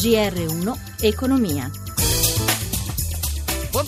GR1 Economia.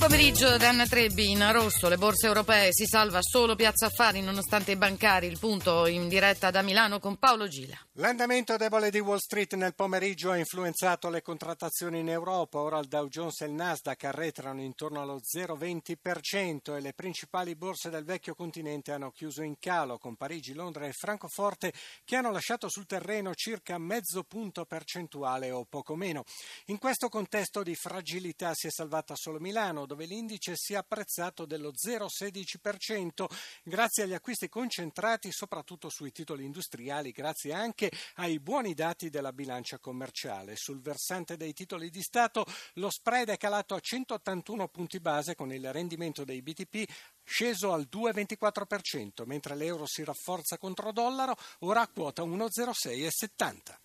Pomeriggio da Anna Trebbi in rosso, le borse europee si salva solo Piazza Affari nonostante i bancari, il punto in diretta da Milano con Paolo Gila. L'andamento debole di Wall Street nel pomeriggio ha influenzato le contrattazioni in Europa, ora il Dow Jones e il Nasdaq arretrano intorno allo 0,20% e le principali borse del vecchio continente hanno chiuso in calo con Parigi, Londra e Francoforte che hanno lasciato sul terreno circa mezzo punto percentuale o poco meno. In questo contesto di fragilità si è salvata solo Milano, dove l'indice si è apprezzato dello 0,16% grazie agli acquisti concentrati soprattutto sui titoli industriali, grazie anche ai buoni dati della bilancia commerciale. Sul versante dei titoli di Stato lo spread è calato a 181 punti base con il rendimento dei BTP sceso al 2,24%, mentre l'euro si rafforza contro dollaro, ora a quota 1,0670.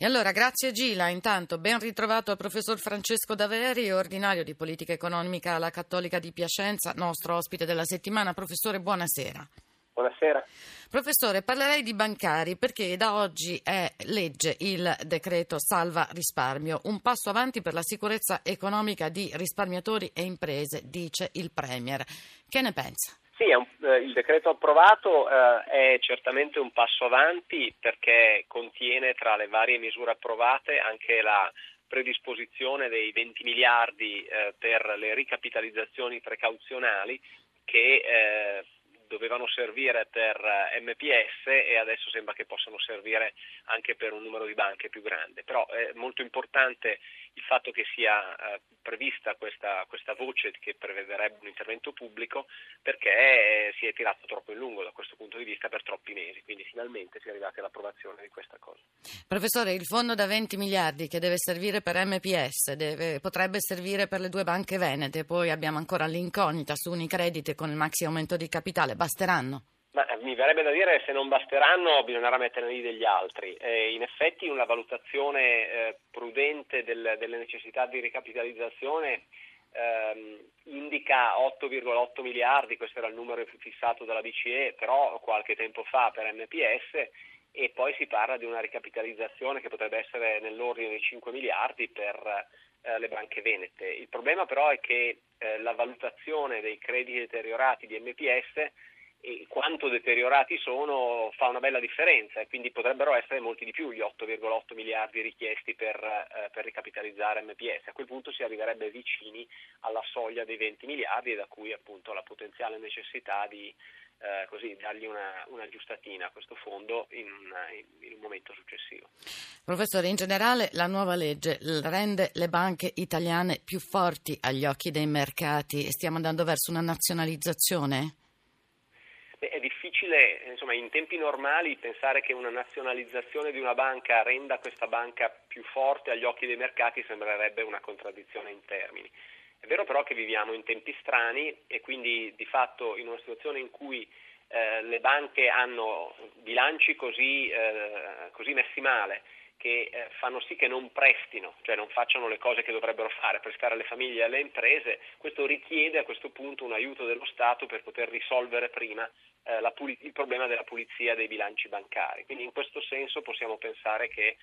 E allora, grazie Gila. Intanto, ben ritrovato al professor Francesco Daveri, ordinario di politica economica alla Cattolica di Piacenza, nostro ospite della settimana. Professore, buonasera. Buonasera. Professore, parlerei di bancari perché da oggi è legge il decreto Salva Risparmio, un passo avanti per la sicurezza economica di risparmiatori e imprese, dice il Premier. Che ne pensa? Sì, un, eh, il decreto approvato eh, è certamente un passo avanti perché contiene tra le varie misure approvate anche la predisposizione dei 20 miliardi eh, per le ricapitalizzazioni precauzionali che eh, dovevano servire per eh, MPS e adesso sembra che possano servire anche per un numero di banche più grande. Però è molto importante il fatto che sia eh, prevista questa, questa, voce che prevederebbe un intervento pubblico perché eh, si è tirato troppo in lungo da questo punto di vista per troppi mesi, quindi finalmente si è arrivati all'approvazione di questa cosa. Professore, il fondo da 20 miliardi che deve servire per MPS deve, potrebbe servire per le due banche venete, poi abbiamo ancora l'incognita su Unicredit con il maxi aumento di capitale basteranno? Ma eh, mi verrebbe da dire se non basteranno bisognerà metterne lì degli altri. Eh, in effetti una valutazione eh, prudente del, delle necessità di ricapitalizzazione ehm, indica 8,8 miliardi, questo era il numero fissato dalla BCE, però qualche tempo fa per MPS e poi si parla di una ricapitalizzazione che potrebbe essere nell'ordine dei 5 miliardi per eh, le banche venete. Il problema però è che eh, la valutazione dei crediti deteriorati di MPS e quanto deteriorati sono fa una bella differenza e quindi potrebbero essere molti di più gli 8,8 miliardi richiesti per, eh, per, ricapitalizzare MPS. A quel punto si arriverebbe vicini alla soglia dei 20 miliardi da cui appunto la potenziale necessità di eh, così, dargli una, una, giustatina a questo fondo in, in, in, un momento successivo. Professore, in generale la nuova legge rende le banche italiane più forti agli occhi dei mercati e stiamo andando verso una nazionalizzazione? Beh, è difficile, insomma, in tempi normali pensare che una nazionalizzazione di una banca renda questa banca più forte agli occhi dei mercati sembrerebbe una contraddizione in termini. È vero però che viviamo in tempi strani e quindi di fatto in una situazione in cui eh, le banche hanno bilanci così, eh, così messi male che eh, fanno sì che non prestino, cioè non facciano le cose che dovrebbero fare, prestare alle famiglie e alle imprese, questo richiede a questo punto un aiuto dello Stato per poter risolvere prima eh, puli- il problema della pulizia dei bilanci bancari. Quindi in questo senso possiamo pensare che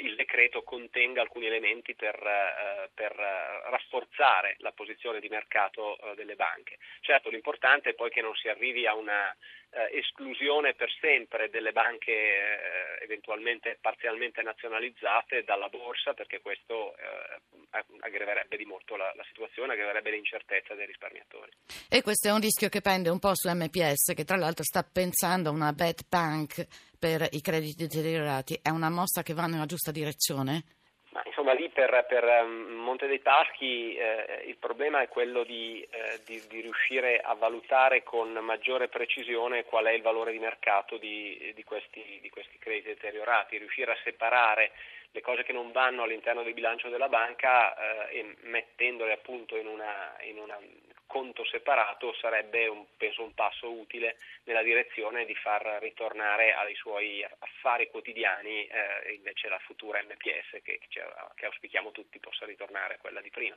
il decreto contenga alcuni elementi per, eh, per eh, rafforzare la posizione di mercato eh, delle banche. Certo, l'importante è poi che non si arrivi a una eh, esclusione per sempre delle banche eh, eventualmente parzialmente nazionalizzate dalla borsa perché questo aggraverebbe di molto la, la situazione, aggraverebbe l'incertezza dei risparmiatori. E questo è un rischio che pende un po' su MPS che tra l'altro sta pensando a una bad bank per i crediti deteriorati è una mossa che va nella giusta direzione? Ma, insomma, lì per, per um, Monte dei Paschi eh, il problema è quello di, eh, di, di, riuscire a valutare con maggiore precisione qual è il valore di mercato di, di, questi, questi crediti deteriorati, riuscire a separare le cose che non vanno all'interno del bilancio della banca eh, e mettendole appunto in una, in una conto separato sarebbe un, penso un passo utile nella direzione di far ritornare ai suoi affari quotidiani eh, invece la futura MPS che, che auspichiamo tutti possa ritornare a quella di prima.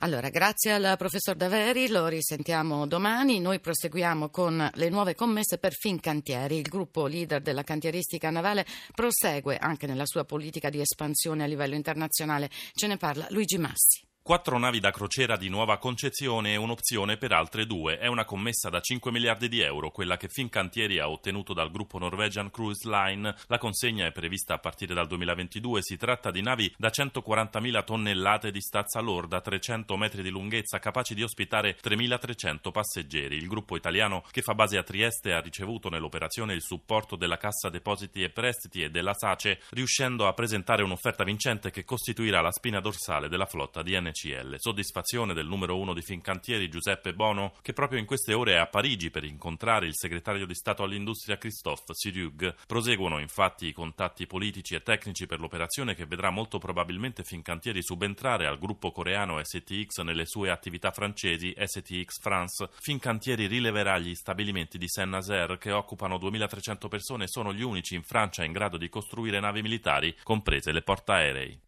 Allora, grazie al professor Daveri, lo risentiamo domani. Noi proseguiamo con le nuove commesse per Fincantieri. Il gruppo leader della cantieristica navale prosegue anche nella sua politica di espansione a livello internazionale. Ce ne parla Luigi Massi. Quattro navi da crociera di nuova concezione e un'opzione per altre due. È una commessa da 5 miliardi di euro, quella che Fincantieri ha ottenuto dal gruppo Norwegian Cruise Line. La consegna è prevista a partire dal 2022. Si tratta di navi da 140.000 tonnellate di stazza lorda, 300 metri di lunghezza, capaci di ospitare 3.300 passeggeri. Il gruppo italiano che fa base a Trieste ha ricevuto nell'operazione il supporto della Cassa Depositi e Prestiti e della SACE, riuscendo a presentare un'offerta vincente che costituirà la spina dorsale della flotta di NC. CL. Soddisfazione del numero uno di Fincantieri Giuseppe Bono, che proprio in queste ore è a Parigi per incontrare il segretario di Stato all'industria Christophe Sirug. Proseguono infatti i contatti politici e tecnici per l'operazione che vedrà molto probabilmente Fincantieri subentrare al gruppo coreano STX nelle sue attività francesi STX France. Fincantieri rileverà gli stabilimenti di Saint-Nazaire che occupano 2300 persone e sono gli unici in Francia in grado di costruire navi militari, comprese le portaerei.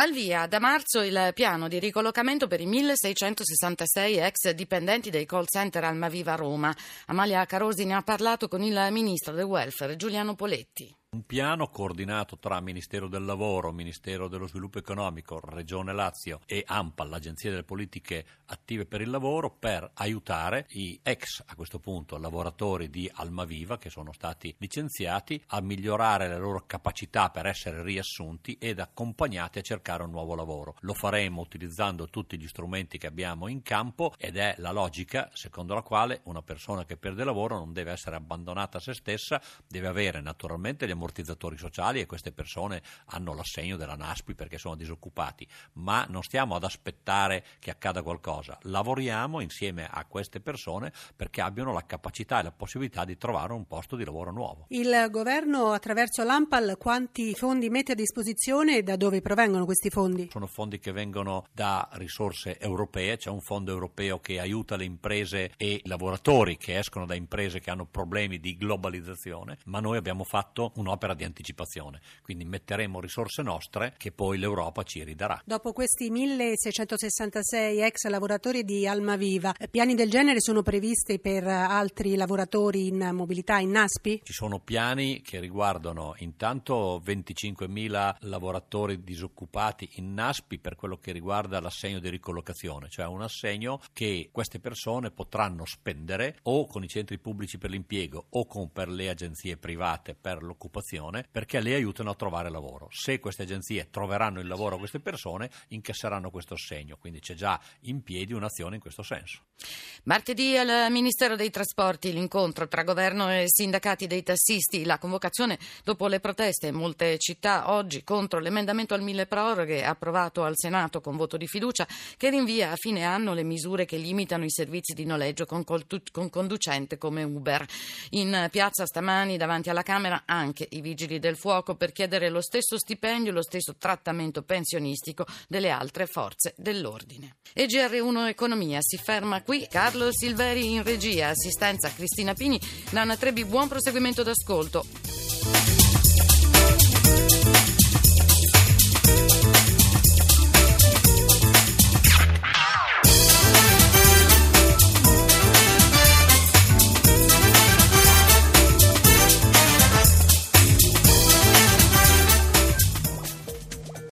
Al via da marzo il piano di ricollocamento per i 1666 ex dipendenti dei call center Almaviva Roma. Amalia Carosi ne ha parlato con il ministro del welfare Giuliano Poletti. Un piano coordinato tra Ministero del Lavoro, Ministero dello Sviluppo Economico, Regione Lazio e AMPA, l'Agenzia delle Politiche Attive per il Lavoro, per aiutare i ex, a questo punto, lavoratori di Almaviva che sono stati licenziati a migliorare le loro capacità per essere riassunti ed accompagnati a cercare un nuovo lavoro. Lo faremo utilizzando tutti gli strumenti che abbiamo in campo ed è la logica secondo la quale una persona che perde lavoro non deve essere abbandonata a se stessa, deve avere naturalmente gli ammortizzatori sociali e queste persone hanno l'assegno della NASPI perché sono disoccupati, ma non stiamo ad aspettare che accada qualcosa, lavoriamo insieme a queste persone perché abbiano la capacità e la possibilità di trovare un posto di lavoro nuovo. Il governo attraverso l'AMPAL quanti fondi mette a disposizione e da dove provengono questi fondi? Sono fondi che vengono da risorse europee, c'è un fondo europeo che aiuta le imprese e i lavoratori che escono da imprese che hanno problemi di globalizzazione, ma noi abbiamo fatto un un'opera di anticipazione, quindi metteremo risorse nostre che poi l'Europa ci ridarà. Dopo questi 1666 ex lavoratori di Almaviva, piani del genere sono previsti per altri lavoratori in mobilità in NASPI? Ci sono piani che riguardano intanto 25.000 lavoratori disoccupati in NASPI per quello che riguarda l'assegno di ricollocazione, cioè un assegno che queste persone potranno spendere o con i centri pubblici per l'impiego o con per le agenzie private per l'occupazione occupazione perché le aiutano a trovare lavoro. Se queste agenzie troveranno il lavoro a queste persone, incasseranno questo assegno, quindi c'è già in piedi un'azione in questo senso. Martedì al Ministero dei Trasporti l'incontro tra governo e sindacati dei tassisti, la convocazione dopo le proteste in molte città oggi contro l'emendamento al mille proroghe approvato al Senato con voto di fiducia che rinvia a fine anno le misure che limitano i servizi di noleggio con, con conducente come Uber. In piazza stamani davanti alla Camera anche i vigili del fuoco per chiedere lo stesso stipendio lo stesso trattamento pensionistico delle altre forze dell'ordine. E GR1 Economia si ferma qui. Carlo Silveri in regia, assistenza Cristina Pini, Nana Trebi, buon proseguimento d'ascolto.